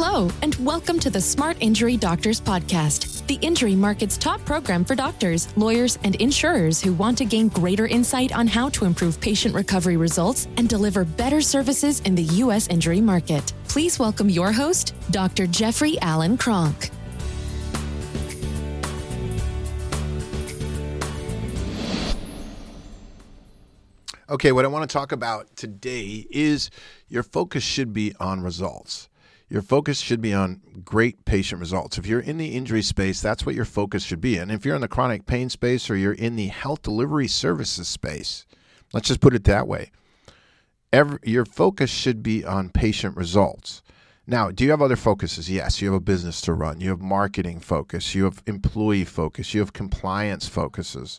Hello, and welcome to the Smart Injury Doctors Podcast, the injury market's top program for doctors, lawyers, and insurers who want to gain greater insight on how to improve patient recovery results and deliver better services in the U.S. injury market. Please welcome your host, Dr. Jeffrey Allen Kronk. Okay, what I want to talk about today is your focus should be on results. Your focus should be on great patient results. If you're in the injury space, that's what your focus should be. And if you're in the chronic pain space or you're in the health delivery services space, let's just put it that way. Every, your focus should be on patient results. Now, do you have other focuses? Yes, you have a business to run. You have marketing focus. You have employee focus. You have compliance focuses.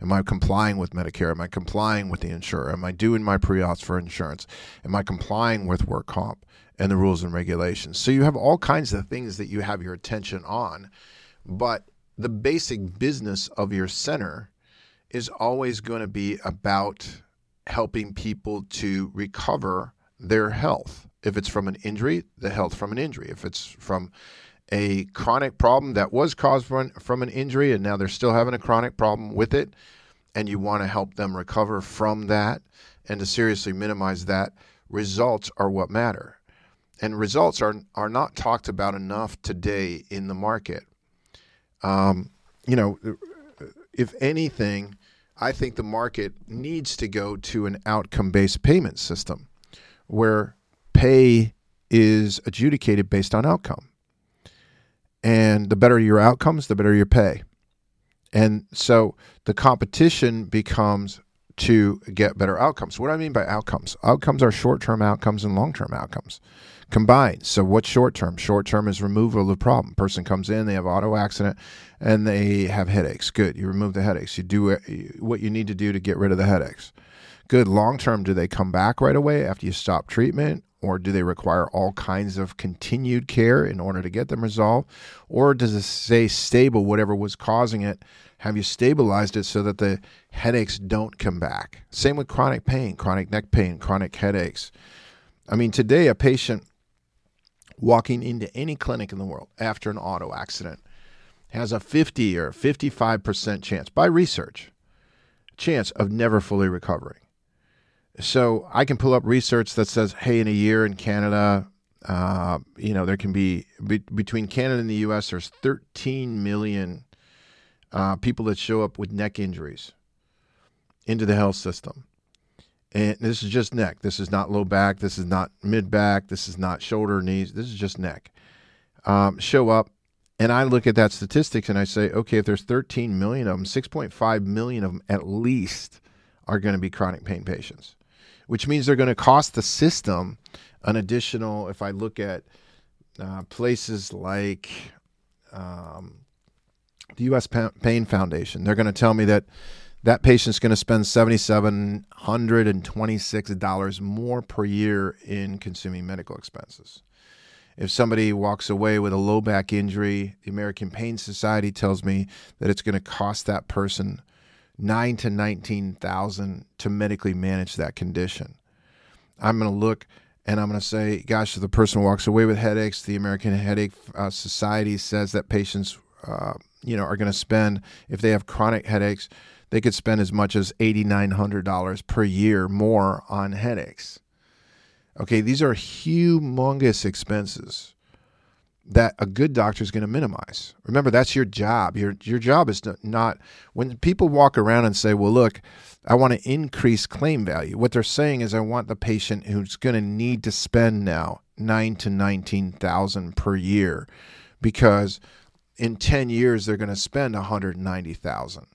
Am I complying with Medicare? Am I complying with the insurer? Am I doing my pre-auths for insurance? Am I complying with work comp and the rules and regulations? So you have all kinds of things that you have your attention on, but the basic business of your center is always going to be about helping people to recover their health if it's from an injury, the health from an injury. If it's from a chronic problem that was caused from, an injury and now they're still having a chronic problem with it, and you want to help them recover from that and to seriously minimize that, results are what matter. And results are, are not talked about enough today in the market. Um, you know, if anything, I think the market needs to go to an outcome based payment system where pay is adjudicated based on outcome. And the better your outcomes, the better your pay. And so the competition becomes to get better outcomes. What do I mean by outcomes? Outcomes are short term outcomes and long term outcomes combined. So, what's short term? Short term is removal of the problem. Person comes in, they have auto accident, and they have headaches. Good. You remove the headaches. You do what you need to do to get rid of the headaches. Good. Long term, do they come back right away after you stop treatment? or do they require all kinds of continued care in order to get them resolved? Or does it stay stable, whatever was causing it? Have you stabilized it so that the headaches don't come back? Same with chronic pain, chronic neck pain, chronic headaches. I mean, today, a patient walking into any clinic in the world after an auto accident has a 50 or 55% chance, by research, chance of never fully recovering. So I can pull up research that says, hey, in a year in Canada, uh, you know, there can be, be, between Canada and the U.S. There's 13 million uh, people that show up with neck injuries into the health system, and this is just neck. This is not low back. This is not mid back. This is not shoulder, knees. This is just neck. Um, show up, and I look at that statistics and I say, okay, if there's 13 million of them, 6.5 million of them at least are going to be chronic pain patients which means they're going to cost the system an additional. If I look at uh, places like um, the U.S. Pain Foundation, they're going to tell me that that patient's going to spend $7,726 more per year in consuming medical expenses. If somebody walks away with a low back injury, the American Pain Society tells me that it's going to cost that person nine to nineteen thousand to medically manage that condition. I'm going to look and I'm going to say, gosh, if the person walks away with headaches, the American Headache uh, Society says that patients, uh, you know, are going to spend if they have chronic headaches, they could spend as much as eighty nine hundred dollars per year more on headaches. Okay, these are humongous expenses that a good doctor is going to minimize. Remember, that's your job. Your your job is to not when people walk around and say, "Well, look, I want to increase claim value." What they're saying is, "I want the patient who's going to need to spend now nine to nineteen thousand per year, because in ten years they're going to spend one hundred ninety thousand.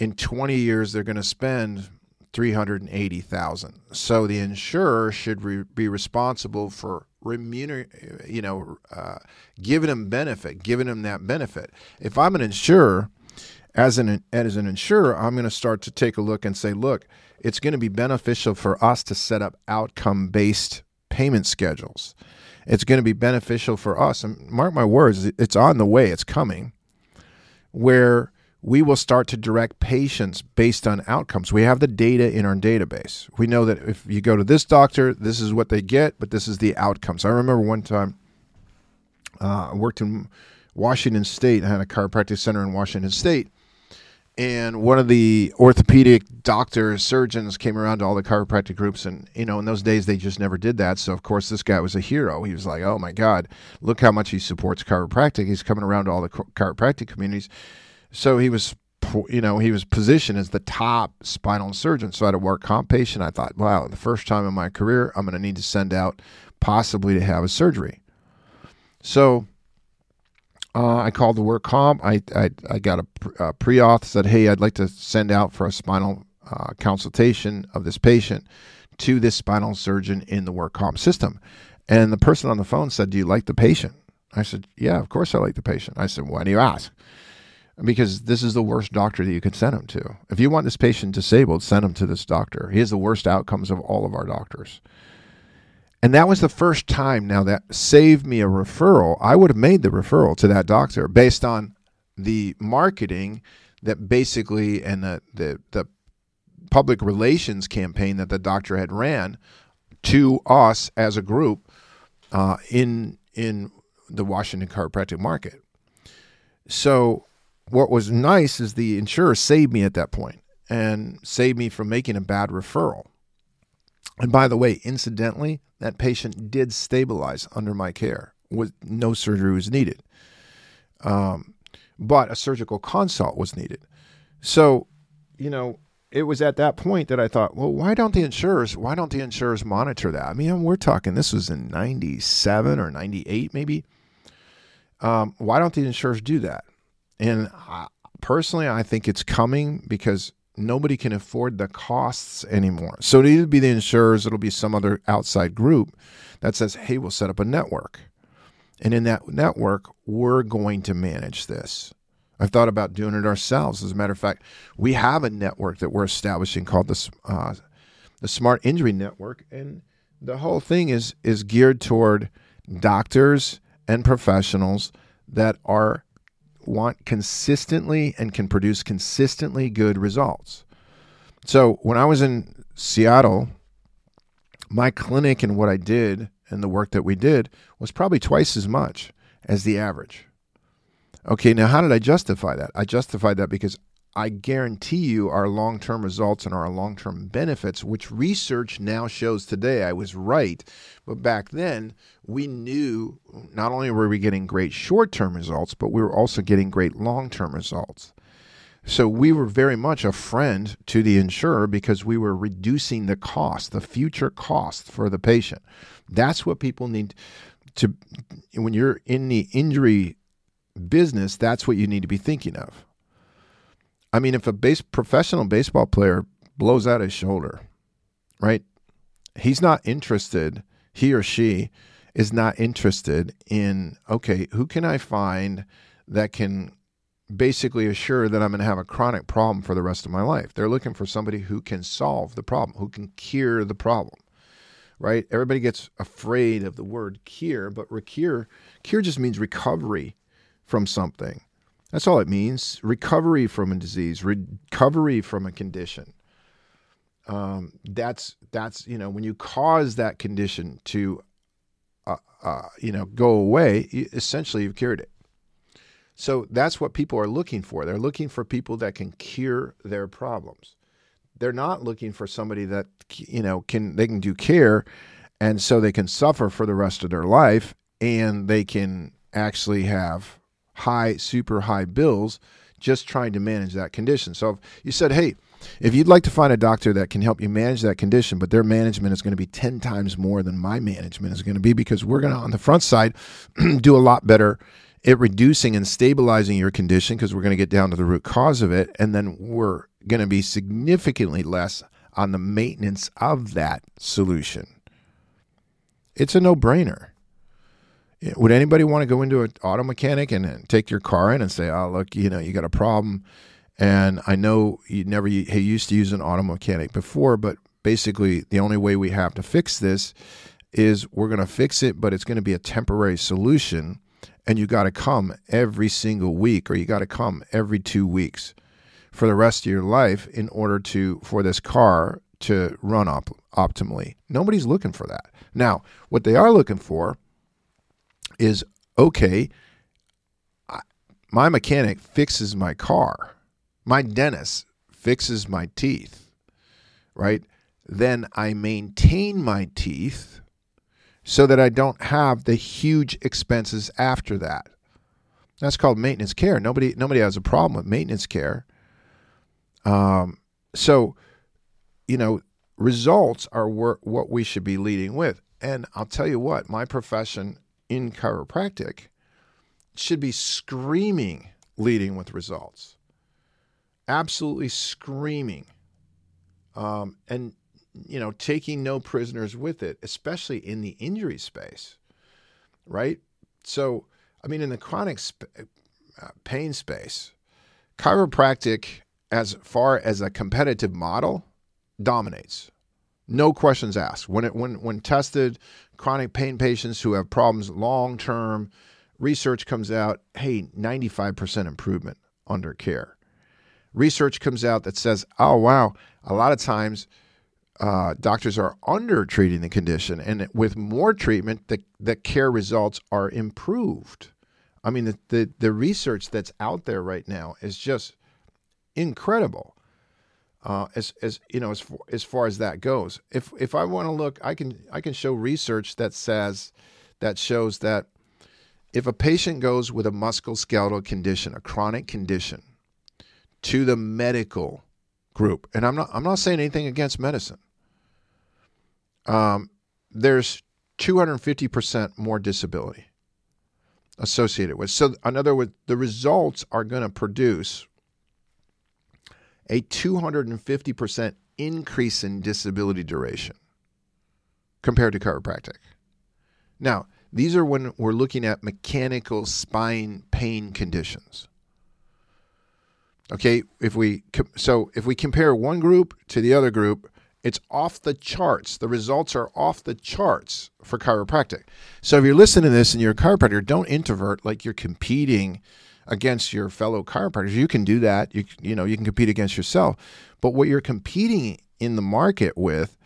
In twenty years they're going to spend 380,000. So the insurer should re- be responsible for remuner, you know, uh, giving them benefit, giving them that benefit. If I'm an insurer, as an as an insurer, I'm going to start to take a look and say, look, it's going to be beneficial for us to set up outcome based payment schedules. It's going to be beneficial for us, and mark my words, it's on the way, it's coming, where we will start to direct patients based on outcomes. We have the data in our database. We know that if you go to this doctor, this is what they get, but this is the outcomes. I remember one time uh, I worked in Washington State. I had a chiropractic center in Washington State. And one of the orthopedic doctors, surgeons came around to all the chiropractic groups. And, you know, in those days, they just never did that. So, of course, this guy was a hero. He was like, oh my God, look how much he supports chiropractic. He's coming around to all the chiropractic communities. So he was you know, he was positioned as the top spinal surgeon. So I had a work comp patient. I thought, wow, the first time in my career, I'm going to need to send out possibly to have a surgery. So uh, I called the work comp. I, I, I got a, a pre auth, said, hey, I'd like to send out for a spinal uh, consultation of this patient to this spinal surgeon in the work comp system. And the person on the phone said, Do you like the patient? I said, Yeah, of course I like the patient. I said, Why do you ask? Because this is the worst doctor that you could send him to. If you want this patient disabled, send him to this doctor. He has the worst outcomes of all of our doctors. And that was the first time now that saved me a referral. I would have made the referral to that doctor based on the marketing that basically and the, the, the public relations campaign that the doctor had ran to us as a group uh, in in the Washington chiropractic market. So what was nice is the insurer saved me at that point and saved me from making a bad referral. And by the way, incidentally, that patient did stabilize under my care. With no surgery was needed, um, but a surgical consult was needed. So, you know, it was at that point that I thought, well, why don't the insurers? Why don't the insurers monitor that? I mean, we're talking this was in '97 or '98, maybe. Um, why don't the insurers do that? And I, personally, I think it's coming because nobody can afford the costs anymore. So it'll be the insurers, it'll be some other outside group that says, hey, we'll set up a network. And in that network, we're going to manage this. I've thought about doing it ourselves. As a matter of fact, we have a network that we're establishing called the, uh, the Smart Injury Network. And the whole thing is, is geared toward doctors and professionals that are want consistently and can produce consistently good results. So when I was in Seattle, my clinic and what I did and the work that we did was probably twice as much as the average. Okay, now how did I justify that? I justified that because I guarantee you our long term results and our long term benefits, which research now shows today I was right. But back then, we knew not only were we getting great short term results, but we were also getting great long term results. So we were very much a friend to the insurer because we were reducing the cost, the future cost for the patient. That's what people need to, when you're in the injury business, that's what you need to be thinking of I mean, if a base professional baseball player blows out his shoulder, right? He's not interested, he or she is not interested in, okay, who can I find that can basically assure that I'm going to have a chronic problem for the rest of my life? They're looking for somebody who can solve the problem, who can cure the problem, right? Everybody gets afraid of the word cure, but cure, cure just means recovery from something. That's all it means recovery from a disease, recovery from a condition. Um, that's that's you know when you cause that condition to uh, uh, you know go away, essentially you've cured it. So that's what people are looking for. They're looking for people that can cure their problems. They're not looking for somebody that you know can they can do care, and so they can suffer for the rest of their life, and they can actually have high, super high bills just trying to manage that condition. So if you said, hey, if you'd like to find a doctor that can help you manage that condition, but their management is going to be 10 times more than my management is going to be because we're going to, on the front side, do a lot better at reducing and stabilizing your condition because we're going to get down to the root cause of it. And then we're going to be significantly less on the maintenance of that solution. It's a no brainer would anybody want to go into an auto mechanic and, and, take your car in and say, "Oh, look, you know, you got a problem," and I know you never you used to use an auto mechanic before, but basically the only way we have to fix this is we're going to fix it, but it's going to be a temporary solution, and you got to come every single week, or you got to come every two weeks for the rest of your life in order to for this car to run op- optimally. Nobody's looking for that. Now, what they are looking for is okay, I, my mechanic fixes my car, my dentist fixes my teeth, right? Then I maintain my teeth so that I don't have the huge expenses after that. That's called maintenance care. Nobody nobody has a problem with maintenance care. Um, so, you know, results are what we should be leading with. And I'll tell you what, my profession in chiropractic should be screaming leading with results. Absolutely screaming. Um, and, you know, taking no prisoners with it, especially in the injury space, right? So, I mean, in the chronic sp- uh, pain space, chiropractic, as far as a competitive model, dominates. No questions asked. When it when when tested, chronic pain patients who have problems long term, research comes out, hey, 95% improvement under care. Research comes out that says, oh wow, a lot of times uh, doctors are under treating the condition, and with more treatment, the the care results are improved. I mean, the, the, the research that's out there right now is just incredible. Uh, as as you know, as far, as far as that goes, if if I want to look, I can I can show research that says that shows that if a patient goes with a musculoskeletal condition, a chronic condition, to the medical group, and I'm not I'm not saying anything against medicine. Um, there's 250% more disability associated with. So, in other words, the results are going to produce a 250% increase in disability duration compared to chiropractic. Now, these are when we're looking at mechanical spine pain conditions. Okay, if we so if we compare one group to the other group, it's off the charts. The results are off the charts for chiropractic. So if you're listening to this and you're a chiropractor, don't introvert like you're competing against your fellow chiropractors. You can do that. You you know, you can compete against yourself. But what you're competing in the market with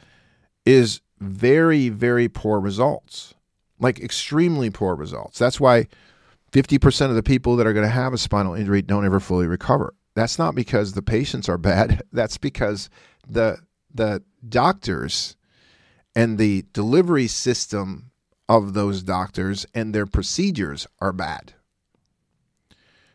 is very very poor results. Like extremely poor results. That's why 50% of the people that are going to have a spinal injury don't ever fully recover. That's not because the patients are bad. That's because the the doctors and the delivery system of those doctors and their procedures are bad.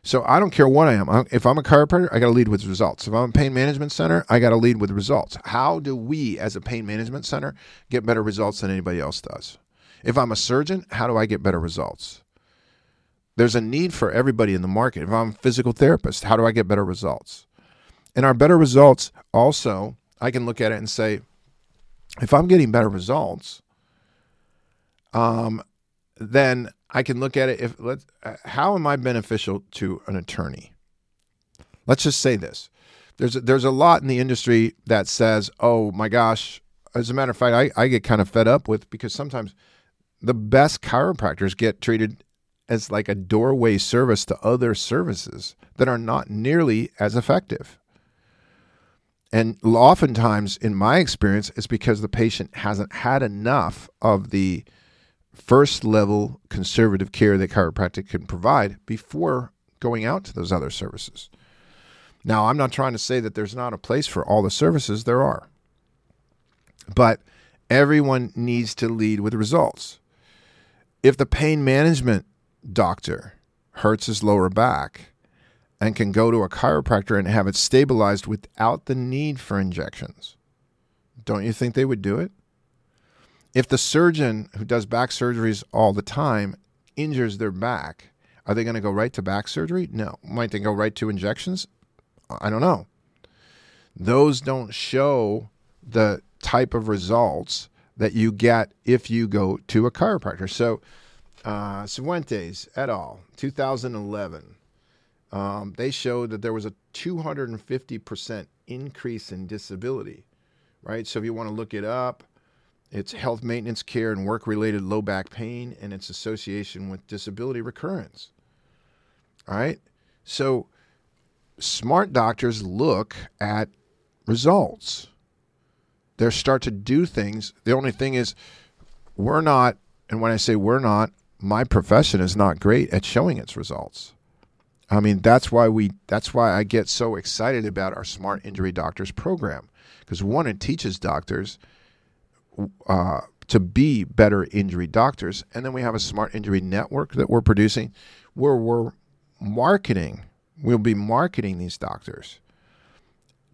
So I don't care what I am. If I'm a chiropractor, I got to lead with results. If I'm a pain management center, I got to lead with results. How do we, as a pain management center, get better results than anybody else does? If I'm a surgeon, how do I get better results? There's a need for everybody in the market. If I'm a physical therapist, how do I get better results? And our better results also I can look at it and say, if I'm getting better results, um, then I can look at it. If let uh, how am I beneficial to an attorney? Let's just say this: there's a, there's a lot in the industry that says, "Oh my gosh." As a matter of fact, I, I get kind of fed up with because sometimes the best chiropractors get treated as like a doorway service to other services that are not nearly as effective. And oftentimes, in my experience, it's because the patient hasn't had enough of the first level conservative care that chiropractic can provide before going out to those other services. Now, I'm not trying to say that there's not a place for all the services, there are. But everyone needs to lead with results. If the pain management doctor hurts his lower back, and can go to a chiropractor and have it stabilized without the need for injections. Don't you think they would do it? If the surgeon who does back surgeries all the time injures their back, are they going to go right to back surgery? No. Might they go right to injections? I don't know. Those don't show the type of results that you get if you go to a chiropractor. So, uh, Cifuentes et al., 2011 um, they showed that there was a 250% increase in disability, right? So if you want to look it up, it's health maintenance care and work related low back pain and its association with disability recurrence. All right. So smart doctors look at results. They start to do things. The only thing is, we're not, and when I say we're not, my profession is not great at showing its results. I mean, that's why we that's why I get so excited about our Smart Injury Doctors program because one it teaches doctors uh, to be better injury doctors, and then we have a Smart Injury Network that we're producing where we're marketing. We'll be marketing these doctors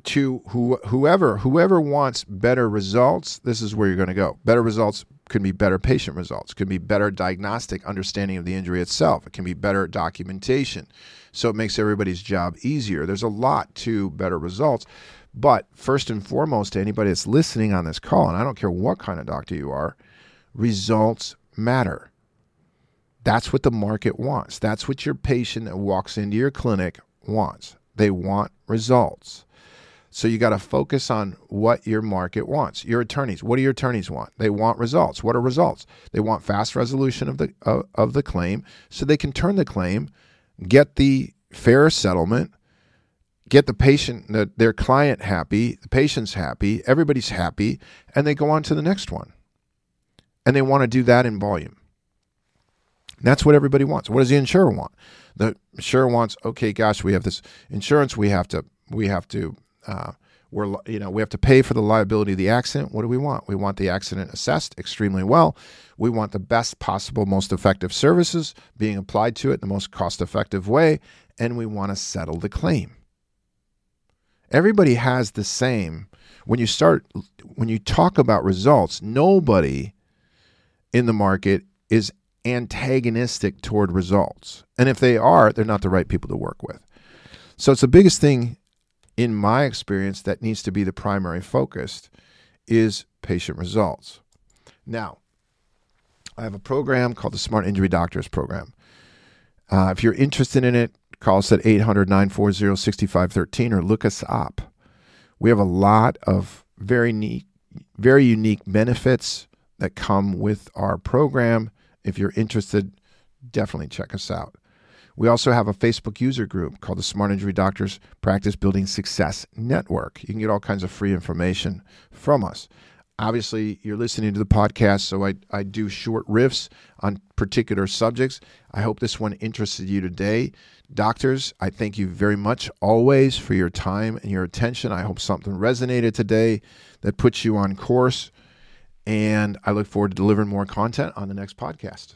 to who, whoever whoever wants better results. This is where you're going to go. Better results can be better patient results, can be better diagnostic understanding of the injury itself, it can be better documentation. So it makes everybody's job easier. There's a lot to better results. But first and foremost, to anybody that's listening on this call, and I don't care what kind of doctor you are, results matter. That's what the market wants. That's what your patient that walks into your clinic wants. They want results. So you got to focus on what your market wants. Your attorneys, what do your attorneys want? They want results. What are results? They want fast resolution of the uh, of the claim so they can turn the claim, get the fair settlement, get the patient the, their client happy, the patient's happy, everybody's happy, and they go on to the next one. And they want to do that in volume. That's what everybody wants. What does the insurer want? The insurer wants, okay, gosh, we have this insurance, we have to we have to uh, we're you know we have to pay for the liability of the accident. What do we want? We want the accident assessed extremely well. We want the best possible, most effective services being applied to it in the most cost-effective way, and we want to settle the claim. Everybody has the same. When you start, when you talk about results, nobody in the market is antagonistic toward results. And if they are, they're not the right people to work with. So it's the biggest thing in my experience, that needs to be the primary focus is patient results. Now, I have a program called the Smart Injury Doctors Program. Uh, if you're interested in it, call us at 800 940 6513 or look us up. We have a lot of very neat, very unique benefits that come with our program. If you're interested, definitely check us out. We also have a Facebook user group called the Smart Injury Doctors Practice Building Success Network. You can get all kinds of free information from us. Obviously, you're listening to the podcast, so I, I do short riffs on particular subjects. I hope this one interested you today. Doctors, I thank you very much always for your time and your attention. I hope something resonated today that puts you on course. And I look forward to delivering more content on the next podcast.